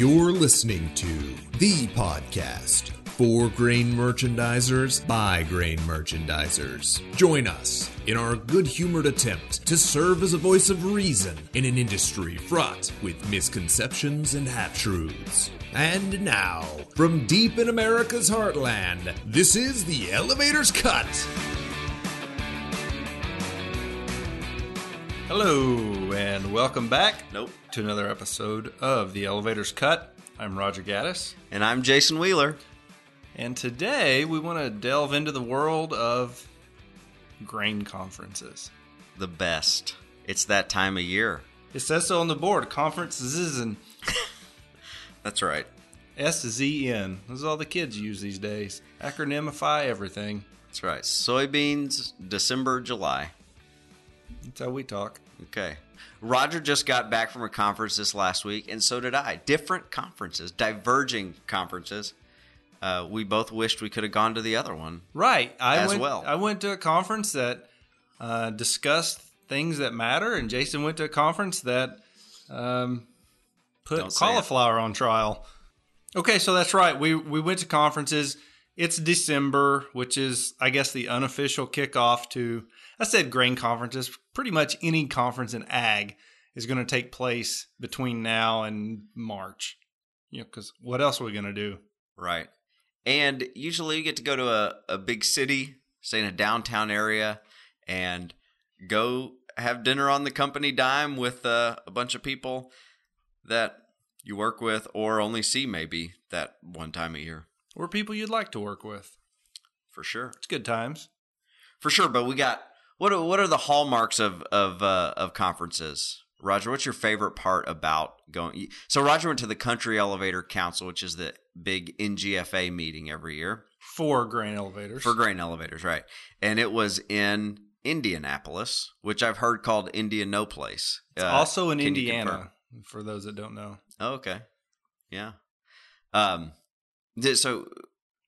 You're listening to the podcast for grain merchandisers by grain merchandisers. Join us in our good humored attempt to serve as a voice of reason in an industry fraught with misconceptions and half truths. And now, from deep in America's heartland, this is the Elevator's Cut. Hello, and welcome back Nope. to another episode of The Elevator's Cut. I'm Roger Gaddis, And I'm Jason Wheeler. and today we want to delve into the world of grain conferences. The best. It's that time of year. It says so on the board conferences and That's right. S Z N. This is all the kids use these days. Acronymify everything. That's right. Soybeans, December, July. That's how we talk. Okay. Roger just got back from a conference this last week, and so did I. Different conferences, diverging conferences. Uh, we both wished we could have gone to the other one. Right. I As went, well. I went to a conference that uh, discussed things that matter, and Jason went to a conference that um, put Don't cauliflower on trial. Okay, so that's right. We we went to conferences. It's December, which is, I guess, the unofficial kickoff to. I said grain conferences. Pretty much any conference in ag is going to take place between now and March. You know, because what else are we going to do? Right. And usually you get to go to a, a big city, say in a downtown area, and go have dinner on the company dime with uh, a bunch of people that you work with or only see maybe that one time a year. Or people you'd like to work with. For sure. It's good times. For sure. But we got what are, what are the hallmarks of of uh, of conferences? Roger, what's your favorite part about going? So Roger went to the Country Elevator Council, which is the big NGFA meeting every year. for grain elevators. for grain elevators, right? And it was in Indianapolis, which I've heard called Indian No Place. It's Uh, also in Indiana, for those that don't know. Oh, okay, yeah. Um, so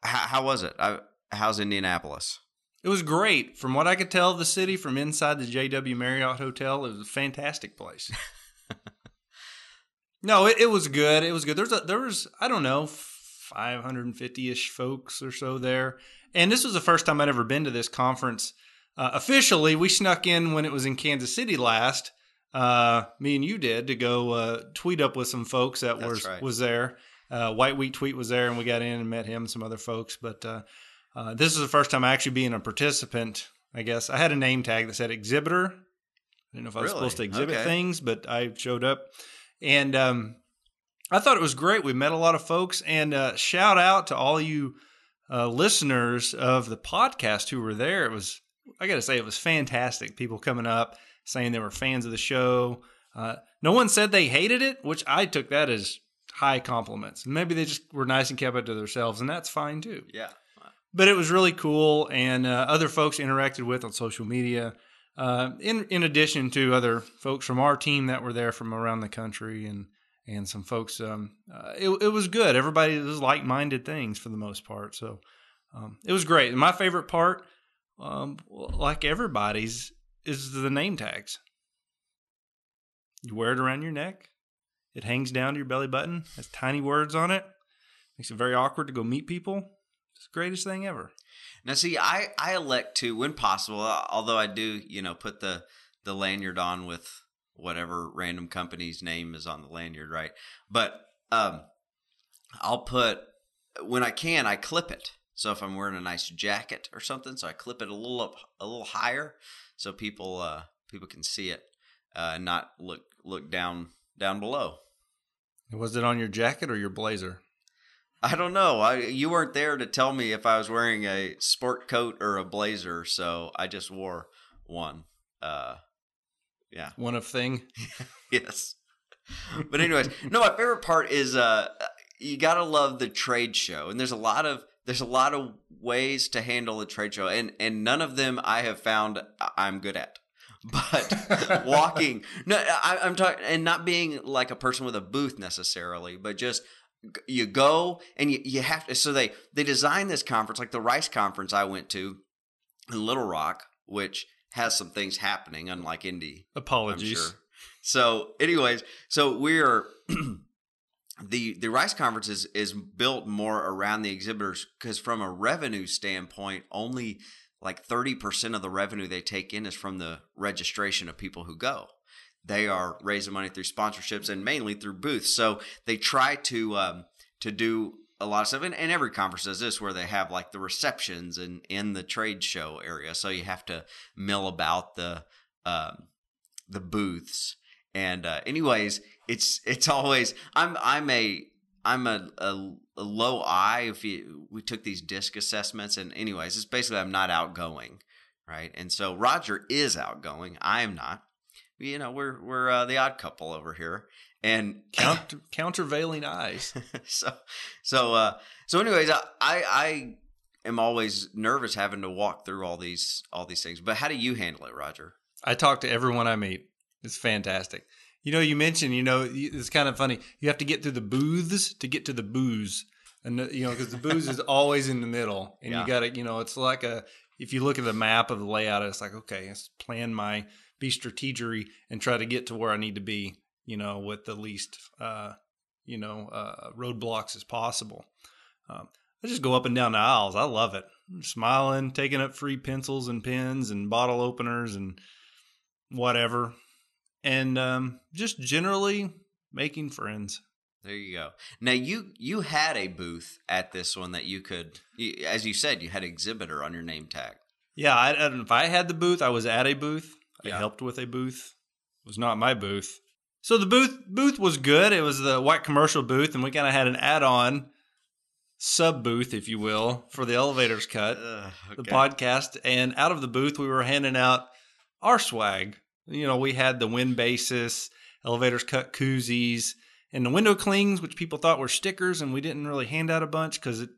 how, how was it? I, how's Indianapolis? It was great. From what I could tell of the city from inside the JW Marriott Hotel, it was a fantastic place. no, it, it was good. It was good. There's a, there was I don't know 550 ish folks or so there, and this was the first time I'd ever been to this conference uh, officially. We snuck in when it was in Kansas City last. Uh, me and you did to go uh, tweet up with some folks that That's was right. was there. Uh, White Wheat Tweet was there, and we got in and met him and some other folks. But uh, this is the first time actually being a participant. I guess I had a name tag that said exhibitor. I didn't know if I was Really? supposed to exhibit Okay. things, but I showed up, and um, I thought it was great. We met a lot of folks, and uh, shout out to all you uh, listeners of the podcast who were there. It was I got to say it was fantastic. People coming up saying they were fans of the show. Uh, no one said they hated it, which I took that as high compliments. Maybe they just were nice and kept it to themselves, and that's fine too Yeah, but it was really cool and uh, other folks interacted with on social media uh, in in addition to other folks from our team that were there from around the country and and some folks um, uh, it, it was good. Everybody was like-minded things for the most part so um, it was great. And my favorite part um, like everybody's is the name tags. You wear it around your neck it hangs down to your belly button has tiny words on it makes it very awkward to go meet people greatest thing ever. Now, see, I I elect to, when possible, uh, although I do, you know, put the the lanyard on with whatever random company's name is on the lanyard, right? But um, I'll put when I can, I clip it. So if I'm wearing a nice jacket or something, so I clip it a little up, a little higher, so people uh people can see it, uh, and not look look down down below. Was it on your jacket or your blazer? I don't know. I you weren't there to tell me if I was wearing a sport coat or a blazer, so I just wore one. Uh, yeah, One of thing. yes. But anyways, no. My favorite part is uh, you gotta love the trade show, and there's a lot of there's a lot of ways to handle a trade show, and and none of them I have found I'm good at. But walking, no, I, I'm talking, and not being like a person with a booth necessarily, but just you go and you, you have to so they they design this conference like the rice conference i went to in little rock which has some things happening unlike indy Apologies. sure. so anyways so we're the the Rice conference is is built more around the exhibitors because from a revenue standpoint, only like thirty percent of the revenue they take in is from the registration of people who go. They are raising money through sponsorships and mainly through booths. So they try to um, to do a lot of stuff, and, and every conference does this, where they have like the receptions and in the trade show area. So you have to mill about the um, the booths. And uh, anyways, it's it's always I'm I'm a I'm a, a, a low I if you, we took these disc assessments and anyways it's basically I'm not outgoing right and so Roger is outgoing I am not you know we're we're uh, the odd couple over here and Counter, countervailing eyes. so so uh so anyways I, I am always nervous having to walk through all these all these things but how do you handle it Roger I talk to everyone I meet. It's fantastic. You know, you mentioned, you know, it's kind of funny. You have to get through the booths to get to the booze. And, uh, you know, because the booze is always in the middle. And Yeah. you got to, you know, it's like a, if you look at the map of the layout, it's like, okay, let's plan my, be strategery and try to get to where I need to be, you know, with the least, uh, you know, uh, roadblocks as possible. Um, I just go up and down the aisles. I love it. I'm smiling, taking up free pencils and pens and bottle openers and whatever. And um, just generally making friends. There you go. Now you you had a booth at this one that you could, as you said, you had exhibitor on your name tag. Yeah, I, I don't know if I had the booth, I was at a booth. I Yeah. helped with a booth. It was not my booth. So the booth booth was good. It was the white commercial booth, and we kind of had an add-on sub booth, if you will, for the elevators cut. Ugh, the podcast. And out of the booth, we were handing out our swag. You know, we had the wind basis, elevators cut koozies, and the window clings, which people thought were stickers, and we didn't really hand out a bunch because it,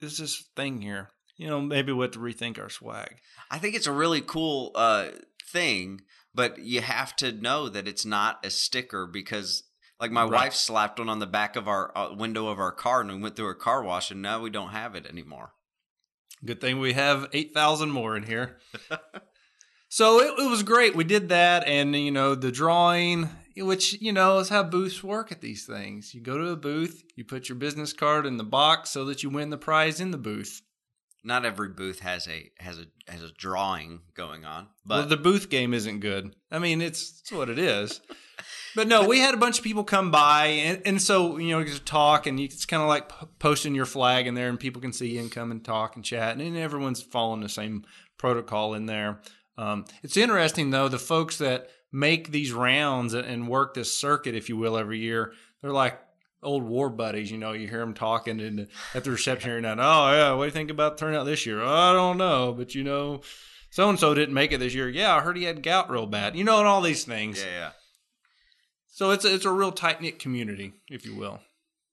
it's this thing here. You know, maybe we have to rethink our swag. I think it's a really cool uh, thing, but you have to know that it's not a sticker because, like, my Right. wife slapped one on the back of our uh, window of our car, and we went through a car wash, and now we don't have it anymore. Good thing we have 8,000 more in here. so it, it was great. We did that. And, you know, the drawing, which, you know, is how booths work at these things. You go to a booth, you put your business card in the box so that you win the prize in the booth. Not every booth has a has a has a drawing going on, but well, the booth game isn't good. I mean, it's, it's what it is. But no, we had a bunch of people come by, and, and so you know, just talk, and you, it's kind of like p- posting your flag in there, and people can see you and come and talk and chat, and, everyone's following the same protocol in there. Um, it's interesting though, the folks that make these rounds and work this circuit, if you will, every year, they're like old war buddies. You know, you hear them talking and at the reception every night. Oh yeah, what do you think about the turnout this year? I don't know, but you know. So and so didn't make it this year. Yeah, I heard he had gout real bad. You know, and all these things. yeah, yeah. So it's a, it's a real tight knit community, if you will.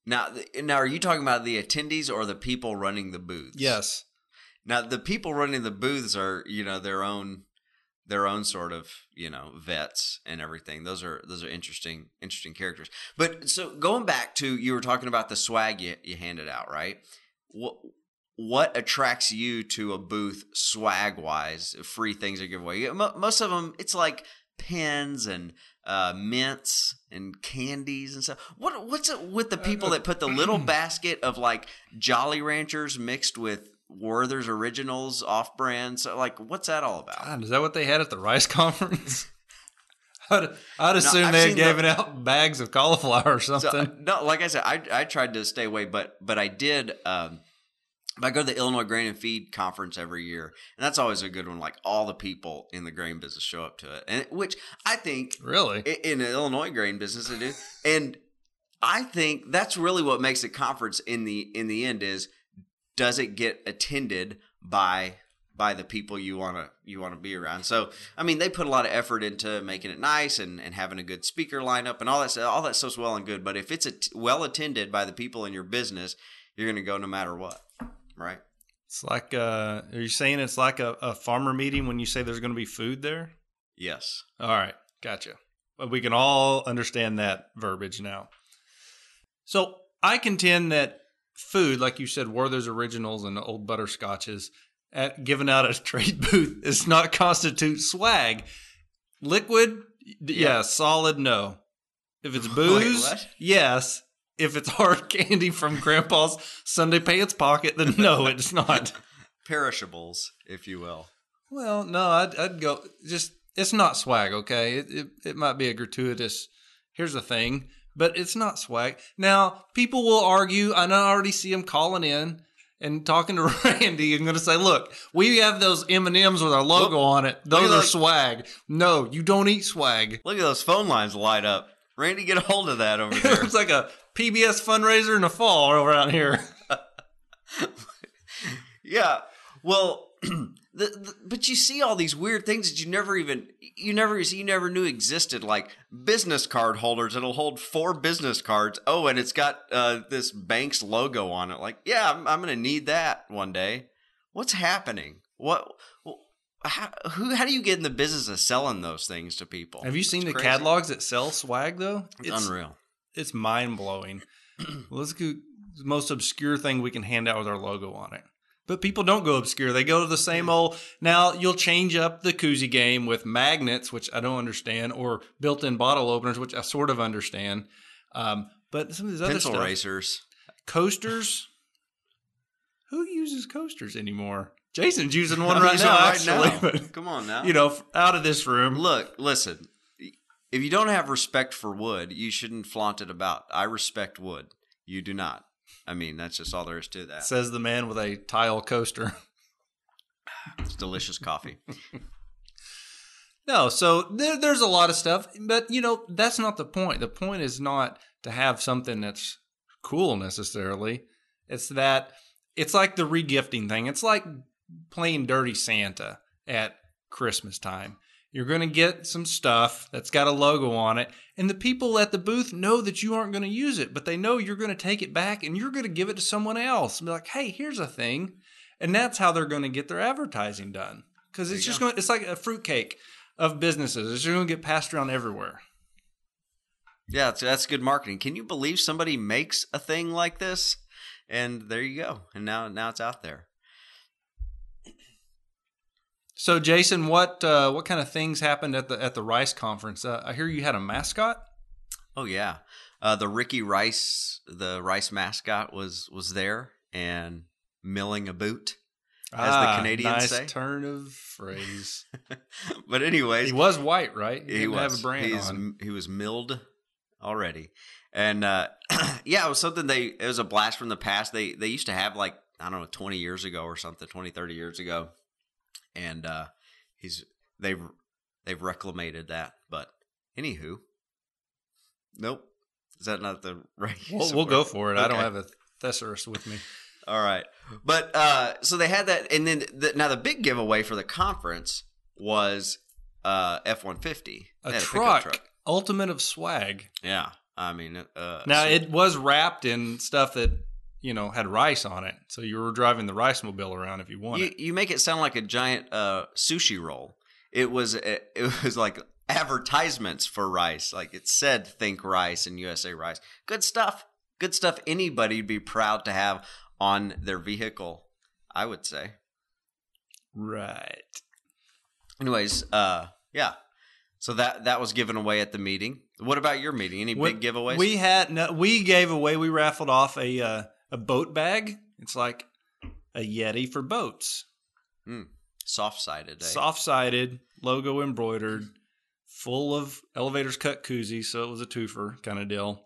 Now, now, are you talking about the attendees or the people running the booths? Yes. Now, the people running the booths are, you know, their own, their own sort of, you know, vets and everything. Those are those are interesting, interesting characters. But so going back to you were talking about the swag you, you handed out, right? What what attracts you to a booth swag wise? Free things that give away. Most of them, it's like pens and uh, mints and candies and stuff. What what's it with the people that put the little basket of like Jolly Ranchers mixed with Werther's Originals off brand? So like, what's that all about? God, is that what they had at the Rice conference? I'd, I'd assume I've they had seen the- out bags of cauliflower or So, something. uh, no, like I said, I I tried to stay away, but but I did. Um, I go to the Illinois Grain and Feed conference every year, and that's always a good one. Like all the people in the grain business show up to it, and which I think really? i- in the Illinois grain business they do, and I think that's really what makes a conference in the in the end is does it get attended by by the people you want to you want to be around. So I mean they put a lot of effort into making it nice and, and having a good speaker lineup and all that. All that stuff's well and good, but if it's a well attended by the people in your business, you're going to go no matter what, right? It's like, uh, are you saying it's like a, a farmer meeting when you say there's going to be food there? Yes. All right, gotcha. But we can all understand that verbiage now. So I contend that food, like you said, Werther's Originals and old butterscotches, at given out at a trade booth, does not constitute swag. Liquid, Yeah. yeah, solid, no. If it's booze, what? yes. if it's hard candy from Grandpa's Sunday pants pocket, then no, it's not. Perishables, if you will. Well, no, I'd, I'd go just it's not swag, okay? It, it it might be a gratuitous. Here's the thing, but it's not swag. Now, people will argue. I I already see them calling in and talking to Randy and going to say, "Look, we have those M and M's with our logo Look- on it. Those are those- swag. No, you don't eat swag. Look at those phone lines light up. Randy, get a hold of that over there. it's like a PBS fundraiser in the fall around here. Yeah. Well, the, the, but you see all these weird things that you never even you never you never knew existed, like business card holders that'll hold four business cards. Oh, and it's got uh, this bank's logo on it. Like, yeah, I'm, I'm going to need that one day. What's happening? What? How, who? How do you get in the business of selling those things to people? Have you seen It's the crazy. catalogs that sell swag though? It's unreal. it's mind blowing. Let's go the most obscure thing we can hand out with our logo on it. But people don't go obscure. They go to the same old. Now you'll change up the koozie game with magnets, which I don't understand, or built-in bottle openers, which I sort of understand. Um, but some of these other Pencil stuff, racers. coasters. Who uses coasters anymore? Jason's using one I'm right using now, right actually. now. But Come on now. you know, out of this room. Look, listen. If you don't have respect for wood, you shouldn't flaunt it about. I respect wood. You do not. I mean, that's just all there is to that. Says the man with a tile coaster. It's delicious coffee. No, so there, there's a lot of stuff, but you know that's not the point. The point is not to have something that's cool necessarily. It's that it's like the regifting thing. It's like playing dirty Santa at Christmas time. You're going to get some stuff that's got a logo on it, and the people at the booth know that you aren't going to use it, but they know you're going to take it back and you're going to give it to someone else. And be like, "Hey, here's a thing," and that's how they're going to get their advertising done. Because it's just go. going. It's like a fruitcake of businesses. It's just going to get passed around everywhere. Yeah, that's, that's good marketing. Can you believe somebody makes a thing like this? And there you go. And now now it's out there. So, Jason, what uh, what kind of things happened at the at the Rice conference? Uh, I hear you had a mascot. Oh yeah, uh, the Ricky Rice, the Rice mascot was was there and milling a boot, as the Canadians Ah, nice say. turn of phrase. but anyways, he was white, right? He didn't was. have a brand He's- on. He was milled already, and uh, yeah, it was something they. It was a blast from the past. They they used to have like I don't know, twenty years ago or something, 20, 30 years ago, and uh, he's they've they've reclamated that. But anywho, nope. Is that not the right? We'll, we'll go for it. I don't have a thesaurus with me. All right, but uh, so they had that, and then the, now the big giveaway for the conference was uh, F one fifty, A truck, ultimate of swag. Yeah, I mean, uh, Now so- it was wrapped in stuff that you know had rice on it, so you were driving the rice mobile around if you you, wanted. you make it sound like a giant uh, sushi roll. It was it, it was like advertisements for rice. Like it said, "Think rice" and USA Rice. Good stuff. Good stuff. Anybody'd be proud to have on their vehicle. I would say. right. Anyways, uh, yeah. So that that was given away at the meeting. What about your meeting? Any What- big giveaways? We had no, we gave away. We raffled off a uh, a boat bag. It's like a Yeti for boats, soft sided. Eh? soft sided, logo embroidered, full of elevators cut koozies. So it was a twofer kind of deal.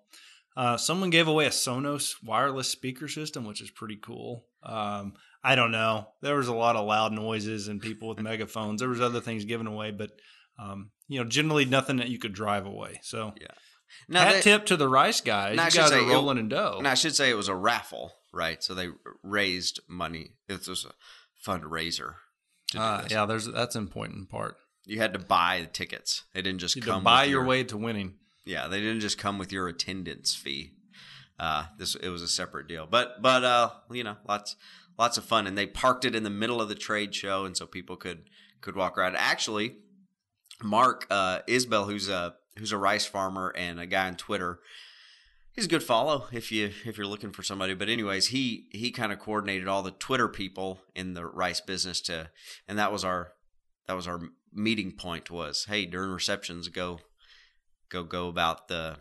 Uh, someone gave away a Sonos wireless speaker system, which is pretty cool. Um, I don't know. There was a lot of loud noises and people with megaphones. There was other things given away, but um, you know, generally nothing that you could drive away. So Now hat that- tip to the rice guys. You guys are it- rolling in dough. And I should say it was a raffle, right? So they raised money. It was a fundraiser. To do this. yeah, there's that's an important part. You had to buy the tickets. They didn't just You come to buy with your way to winning. Yeah, they didn't just come with your attendance fee. Uh, this it was a separate deal, but but uh, you know, lots lots of fun, and they parked it in the middle of the trade show, and so people could could walk around. Actually, Mark uh, Isbell, who's a who's a rice farmer and a guy on Twitter, he's a good follow if you if you're looking for somebody. But anyways, he he kind of coordinated all the Twitter people in the rice business to, and that was our that was our meeting point was hey during receptions go go go about the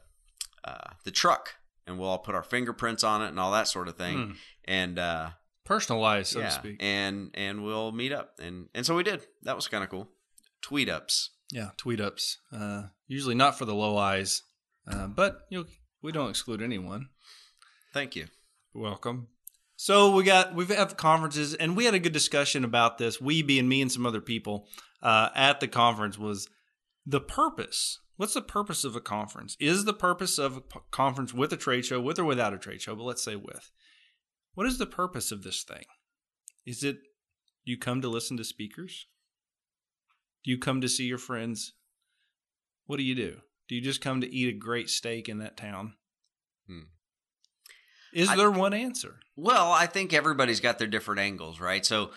uh, the truck and we'll all put our fingerprints on it and all that sort of thing. Hmm. And uh, Personalized, so yeah, to speak. and and we'll meet up, and and so we did. That was kind of cool. Tweet ups. Yeah, tweet ups. Uh, usually not for the low eyes, uh, but you know, we don't exclude anyone. Thank you. Welcome. So we got we've had conferences, and we had a good discussion about this. We being me and some other people uh, at the conference was the purpose. What's the purpose of a conference? Is the purpose of a conference with a trade show, with or without a trade show? But let's say with. What is the purpose of this thing? Is it you come to listen to speakers? Do you come to see your friends? What do you do? Do you just come to eat a great steak in that town? Hmm. Is I- there one answer? Well, I think everybody's got their different angles, right? So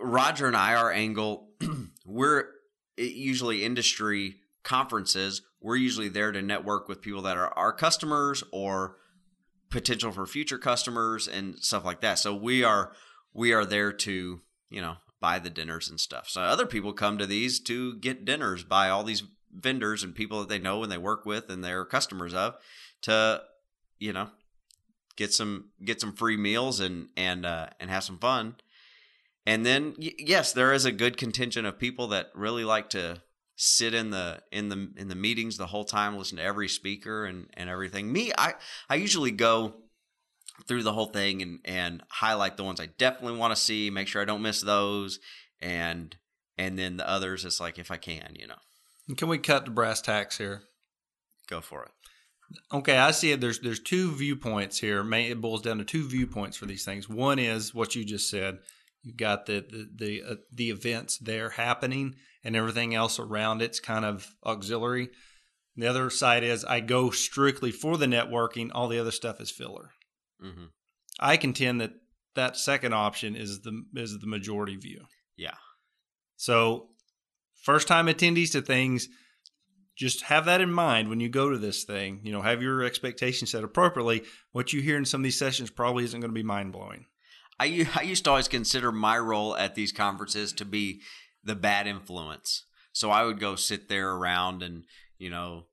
Roger and I, our angle, we're usually industry conferences. We're usually there to network with people that are our customers or potential for future customers and stuff like that. So we are we are there to, you know, buy the dinners and stuff. So other people come to these to get dinners by all these vendors and people that they know and they work with and they're customers of to, you know, get some get some free meals and and uh, and have some fun. And then yes, there is a good contingent of people that really like to sit in the in the in the meetings the whole time, listen to every speaker and and everything. Me, I I usually go through the whole thing and and highlight the ones I definitely want to see, make sure I don't miss those, and and then the others, it's like if I can, you know, Can we cut the brass tacks here? go for it. Okay, I see it. There's there's two viewpoints here. May it boils down to two viewpoints for these things. One is what you just said. You've got the the the, uh, the events there happening, and everything else around it's kind of auxiliary. The other side is I go strictly for the networking. All the other stuff is filler. Hmm I contend that that second option is the is the majority view. Yeah. So, first time attendees to things, just have that in mind when you go to this thing. You know, have your expectations set appropriately. What you hear in some of these sessions probably isn't going to be mind blowing. I, I used to always consider my role at these conferences to be the bad influence. So I would go sit there around and, you know,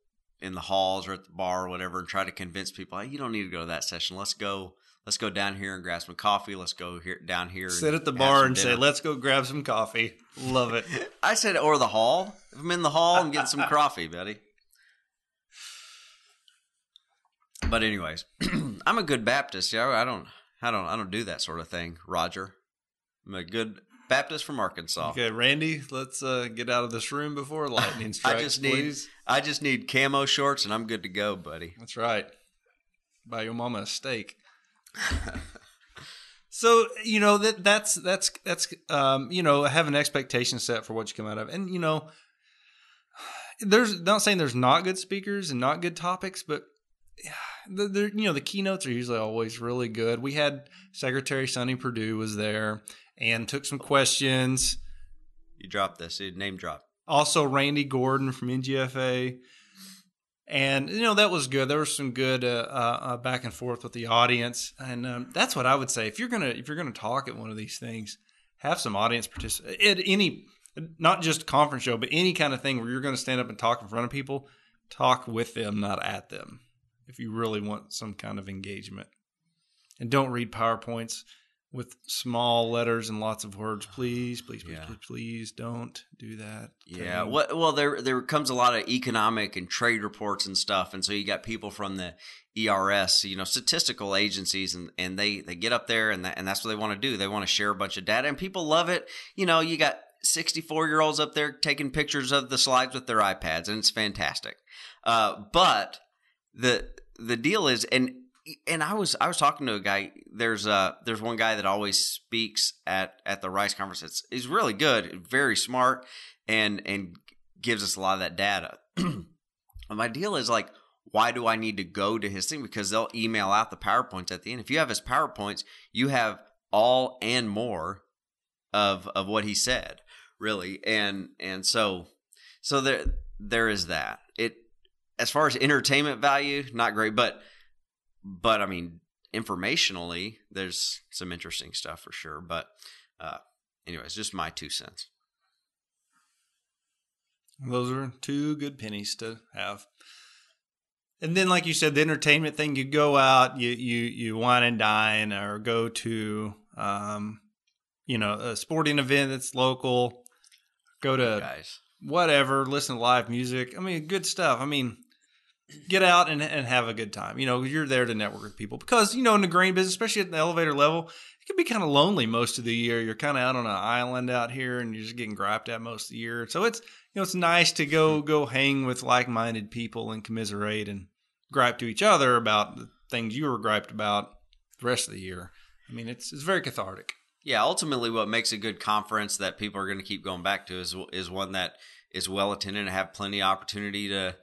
in the halls or at the bar or whatever and try to convince people, hey, you don't need to go to that session. Let's go. Let's go down here and grab some coffee. Let's go here down here. and Sit at the bar and say, "Let's go grab some coffee." Love it. I said, or the hall. If I'm in the hall, I'm getting some coffee, buddy. But anyways, I'm a good Baptist. Yeah, I don't, I don't, I don't do that sort of thing, Roger. I'm a good Baptist from Arkansas. Okay, Randy, let's uh, get out of this room before lightning strikes. I just need, please. I just need camo shorts, and I'm good to go, buddy. That's right. Buy your mama a steak. so you know that that's that's that's um, you know have an expectation set for what you come out of, and you know there's not saying there's not good speakers and not good topics, but the, the you know the keynotes are usually always really good. We had Secretary Sonny Perdue was there and took some questions. You dropped this, dude. Name drop. Also, Randy Gordon from NGFA. And, you know, that was good. There was some good uh, uh, uh, back and forth with the audience. And um, that's what I would say. If you're going to, if you're going to talk at one of these things, have some audience participate at any, not just conference show, but any kind of thing where you're going to stand up and talk in front of people, talk with them, not at them. If you really want some kind of engagement. And don't read PowerPoints with small letters and lots of words. Please, please, please, Yeah. please, please don't do that. Yeah, what? Well, there there comes a lot of economic and trade reports and stuff, and so you got people from the ERS, you know, statistical agencies, and and they they get up there, and that, and that's what they want to do. They want to share a bunch of data, and people love it. You know, you got sixty four year olds up there taking pictures of the slides with their iPads, and it's fantastic. Uh, but the the deal is, and and I was I was talking to a guy. There's uh there's one guy that always speaks at at the Rice conference. It's he's really good, very smart, and and gives us a lot of that data. my deal is like, why do I need to go to his thing? Because they'll email out the powerpoints at the end. If you have his powerpoints, you have all and more of of what he said, really. And and so so there there is that. It as far as entertainment value, not great, but but I mean, informationally, there's some interesting stuff for sure. But uh, anyways, just my two cents. Those are two good pennies to have. and then like you said, the entertainment thing, you go out, you you you wine and dine, or go to um, you know, a sporting event that's local. Go to guys. whatever, listen to live music. I mean, good stuff. I mean, get out and, and have a good time. You know, you're there to network with people because, you know, in the grain business, especially at the elevator level, it can be kind of lonely most of the year. You're kind of out on an island out here and you're just getting griped at most of the year. So it's, you know, it's nice to go, mm-hmm. go hang with like minded people and commiserate and gripe to each other about the things you were griped about the rest of the year. I mean, it's, it's very cathartic. Yeah, ultimately, what makes a good conference that people are going to keep going back to is is one that is well attended and have plenty of opportunity to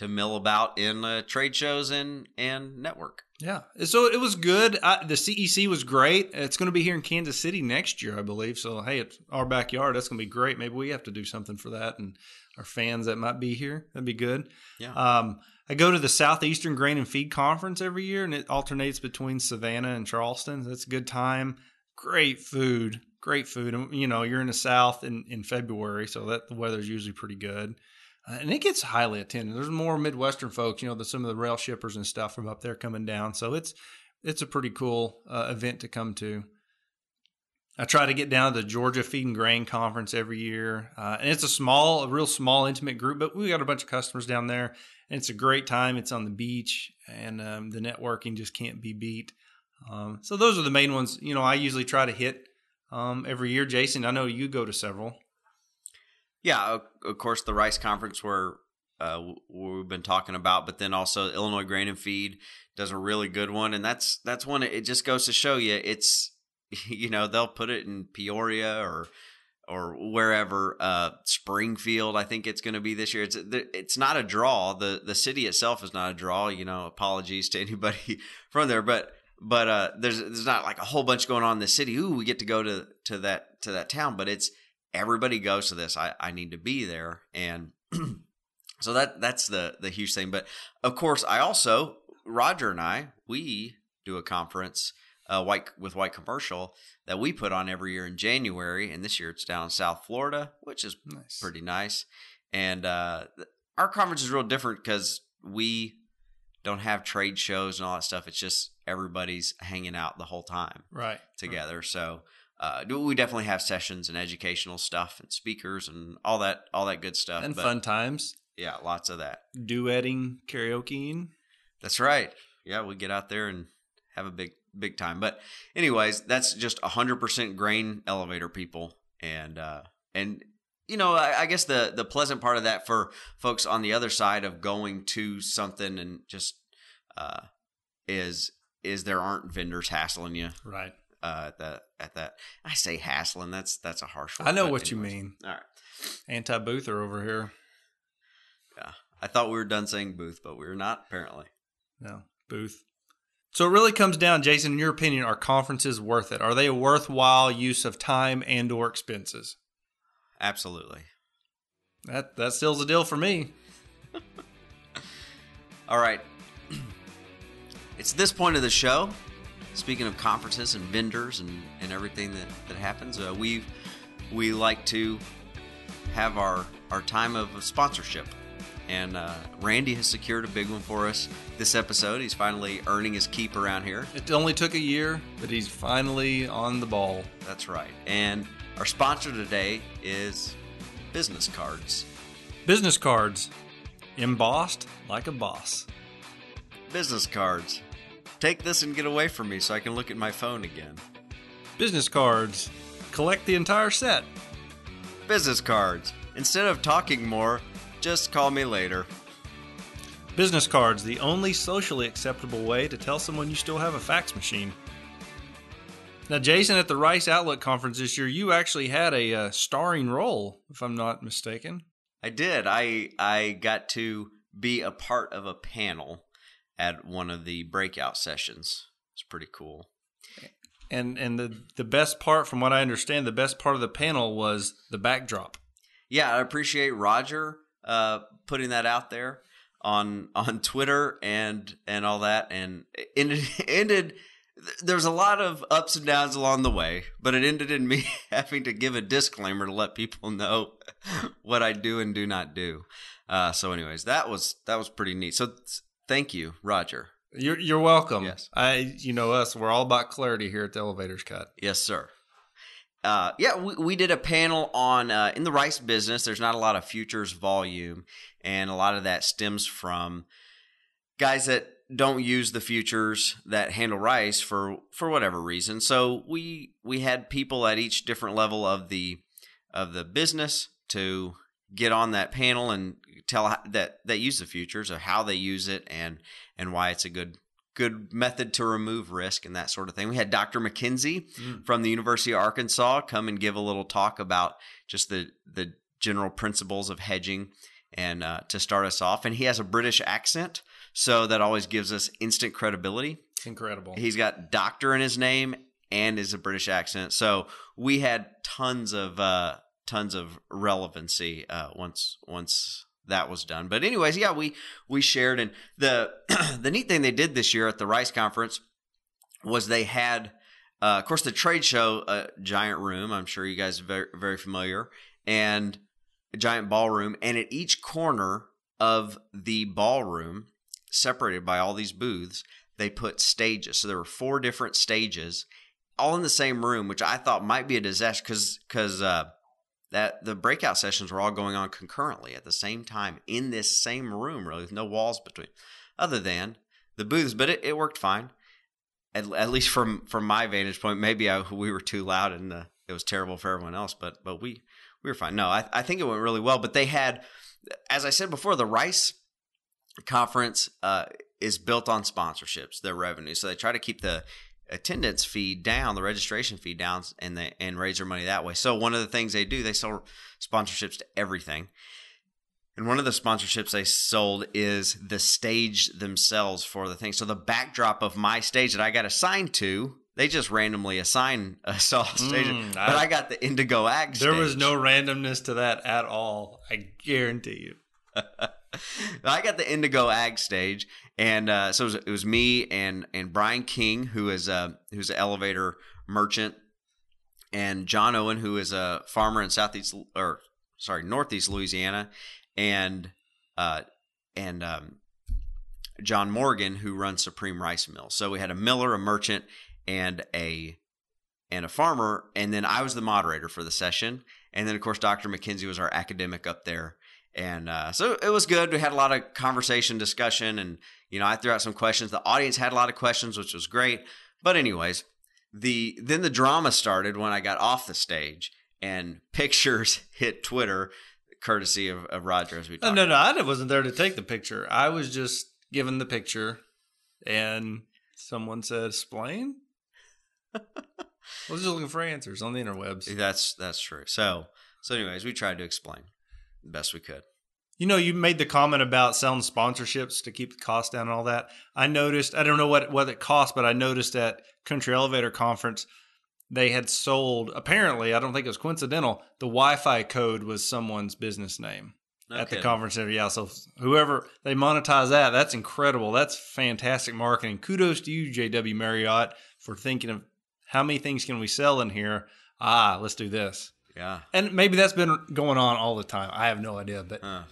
to mill about in uh, trade shows and and network. Yeah, so it was good. I, the CEC was great. It's going to be here in Kansas City next year, I believe. So hey, it's our backyard. That's going to be great. Maybe we have to do something for that, and our fans that might be here. That'd be good. Yeah. Um, I go to the Southeastern Grain and Feed Conference every year, and it alternates between Savannah and Charleston. That's a good time. Great food, great food. And, You know, you're in the South in, in February, so that the weather's usually pretty good. Uh, and it gets highly attended. There's more Midwestern folks, you know, the, some of the rail shippers and stuff from up there coming down. So it's it's a pretty cool uh, event to come to. I try to get down to the Georgia Feed and Grain Conference every year, uh, and it's a small, a real small, intimate group. But we got a bunch of customers down there, and it's a great time. It's on the beach, and um, the networking just can't be beat. Um, so those are the main ones. You know, I usually try to hit um, every year. Jason, I know you go to several. Yeah, of, course, the Rice Conference where uh, we've been talking about, but then also Illinois Grain and Feed does a really good one, and that's that's one. It just goes to show you, it's you know they'll put it in Peoria or or wherever uh, Springfield. I think it's going to be this year. It's it's not a draw. the The city itself is not a draw. You know, apologies to anybody from there, but but uh, there's there's not like a whole bunch going on in the city. Ooh, we get to go to to that to that town, but it's everybody goes to this. I I need to be there, and so that that's the the huge thing. But of course, I also Roger and I we do a conference. Uh, white with white commercial that we put on every year in January, and this year it's down in South Florida, which is Nice. pretty nice. And uh, our conference is real different because we don't have trade shows and all that stuff. It's just everybody's hanging out the whole time Right. together. So uh, we definitely have sessions and educational stuff and speakers and all that all that good stuff. And But, fun times. yeah, lots of that. Duetting, karaokeing. That's right. Yeah, we get out there and have a big big time. But anyways, that's just hundred percent grain elevator people, and uh, and you know, I, I guess the the pleasant part of that for folks on the other side of going to something and just uh, is is there aren't vendors hassling you Right. Uh, at that at that. I say hassling. That's that's a harsh word. I know what you mean. All right. Anti boother over here. Yeah, I thought we were done saying booth, but we are not apparently. No, booth. So it really comes down, Jason, in your opinion, are conferences worth it? Are they a worthwhile use of time and or expenses? Absolutely. That that seals the deal for me. All right. It's this point of the show. Speaking of conferences and vendors and, and everything that, that happens, uh, we we like to have our, our time of sponsorship. And uh, Randy has secured a big one for us this episode. He's finally earning his keep around here. It only took a year, but he's finally on the ball. That's right. And our sponsor today is Business Cards. Business cards, embossed like a boss. Business Cards. Take this and get away from me so I can look at my phone again. Business cards, collect the entire set. business cards. Instead of talking more, just call me later. Business cards, the only socially acceptable way to tell someone you still have a fax machine. Now, Jason, at the Rice Outlook Conference this year, you actually had a uh, starring role, if I'm not mistaken. I did. I I got to be a part of a panel at one of the breakout sessions. It's pretty cool. And and the the best part, from what I understand, the best part of the panel was the backdrop. Yeah, I appreciate Roger uh, putting that out there on on Twitter and and all that, and it ended, ended. There's a lot of ups and downs along the way, but it ended in me having to give a disclaimer to let people know what I do and do not do. Uh, so, anyways, that was that was pretty neat. So, Thank you, Roger. You're you're welcome. Yes. I you know us. We're all about clarity here at the Elevators Cut. Yes, sir. Uh, yeah, we, we did a panel on uh, in the rice business. There's not a lot of futures volume, and a lot of that stems from guys that don't use the futures that handle rice for for whatever reason. So we we had people at each different level of the of the business to get on that panel and tell that that use the futures or how they use it and and why it's a good good method to remove risk and that sort of thing. We had Dr. McKenzie Mm. from the University of Arkansas come and give a little talk about just the the general principles of hedging and uh, to start us off. And he has a British accent, so that always gives us instant credibility. It's incredible. He's got doctor in his name and is a British accent. So we had tons of uh, tons of relevancy uh, once once that was done. But anyways, yeah, we we shared and the the neat thing they did this year at the Rice conference was they had uh, of course the trade show a giant room. I'm sure you guys are very very familiar and a giant ballroom and at each corner of the ballroom separated by all these booths they put stages. So there were four different stages, all in the same room, which I thought might be a disaster because because uh, that the breakout sessions were all going on concurrently at the same time in this same room, really, with no walls between, other than the booths. But it, it worked fine, at, at least from from my vantage point. Maybe I, we were too loud and uh, it was terrible for everyone else, but but we we were fine. No, I, I think it went really well. But they had, as I said before, the Rice conference uh, is built on sponsorships, their revenue. So they try to keep the attendance fee down, the registration fee down, and they and raise their money that way. So one of the things they do, they sell sponsorships to everything. And one of the sponsorships they sold is the stage themselves for the thing. So the backdrop of my stage that I got assigned to, they just randomly assign a stage. Mm, but I- I got the Indigo Ag there was no randomness to that at all. I guarantee you. I got the Indigo Ag stage, and uh, so it was, it was me and and Brian King, who is a who's an elevator merchant, and John Owen, who is a farmer in southeast or sorry northeast Louisiana, and uh, and um, John Morgan, who runs Supreme Rice Mill. So we had a miller, a merchant, and a and a farmer, and then I was the moderator for the session, and then of course Dr. McKenzie was our academic up there and uh, so it was good. We had a lot of conversation, discussion, and you know I threw out some questions. The audience had a lot of questions, which was great. But anyways, the then the drama started when I got off the stage and pictures hit Twitter, courtesy of, of Roger as we No, talked. no, no. I wasn't there to take the picture. I was just given the picture, and someone said, "Explain." I was just looking for answers on the interwebs. That's that's true. So so anyways, we tried to explain best we could. You know, you made the comment about selling sponsorships to keep the cost down and all that. I noticed. I don't know what what it cost, but I noticed at Country Elevator Conference they had sold. Apparently, I don't think it was coincidental. The Wi-Fi code was someone's business name at the conference center. Yeah, so whoever they monetize that, that's incredible. That's fantastic marketing. Kudos to you, JW Marriott, for thinking of how many things can we sell in here. Ah, let's do this. Yeah. And maybe that's been going on all the time. I have no idea, but Uh.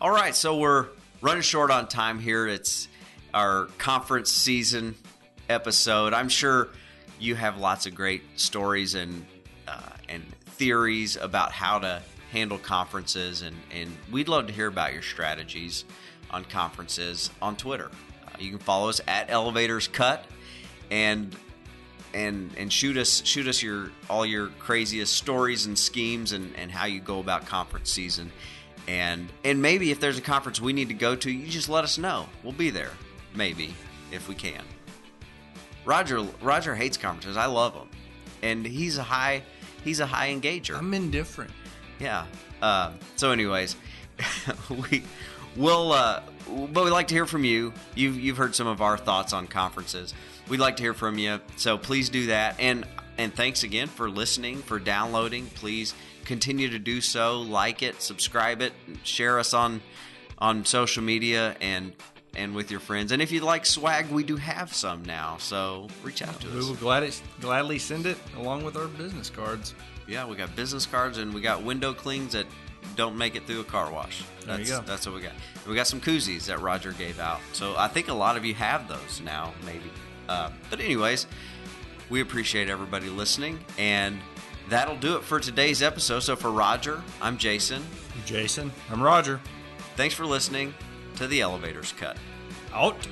All right, so we're running short on time here. It's our conference season episode. I'm sure you have lots of great stories and uh, and theories about how to handle conferences, and and we'd love to hear about your strategies on conferences on Twitter. Uh, you can follow us at Elevators Cut, and and and shoot us shoot us your all your craziest stories and schemes and and how you go about conference season and and maybe if there's a conference we need to go to you just let us know we'll be there maybe if we can roger roger hates conferences i love them and he's a high he's a high engager I'm indifferent. yeah. Uh, so, anyways, we will, uh, but we'd like to hear from you. You've you've heard some of our thoughts on conferences. We'd like to hear from you. So please do that. And and thanks again for listening, for downloading. Please continue to do so. Like it, subscribe it, share us on on social media and and with your friends. And if you'd like swag, we do have some now. So reach out to We us. We will glad gladly send it along with our business cards. Yeah, we got business cards and we got window clings that don't make it through a car wash. There you That's, go. That's what we got. And we got some koozies that Roger gave out. So I think a lot of you have those now, maybe. Uh, but anyways, we appreciate everybody listening, and that'll do it for today's episode. So for Roger, I'm Jason. Jason, I'm Roger. Thanks for listening to the Elevators Cut. Out.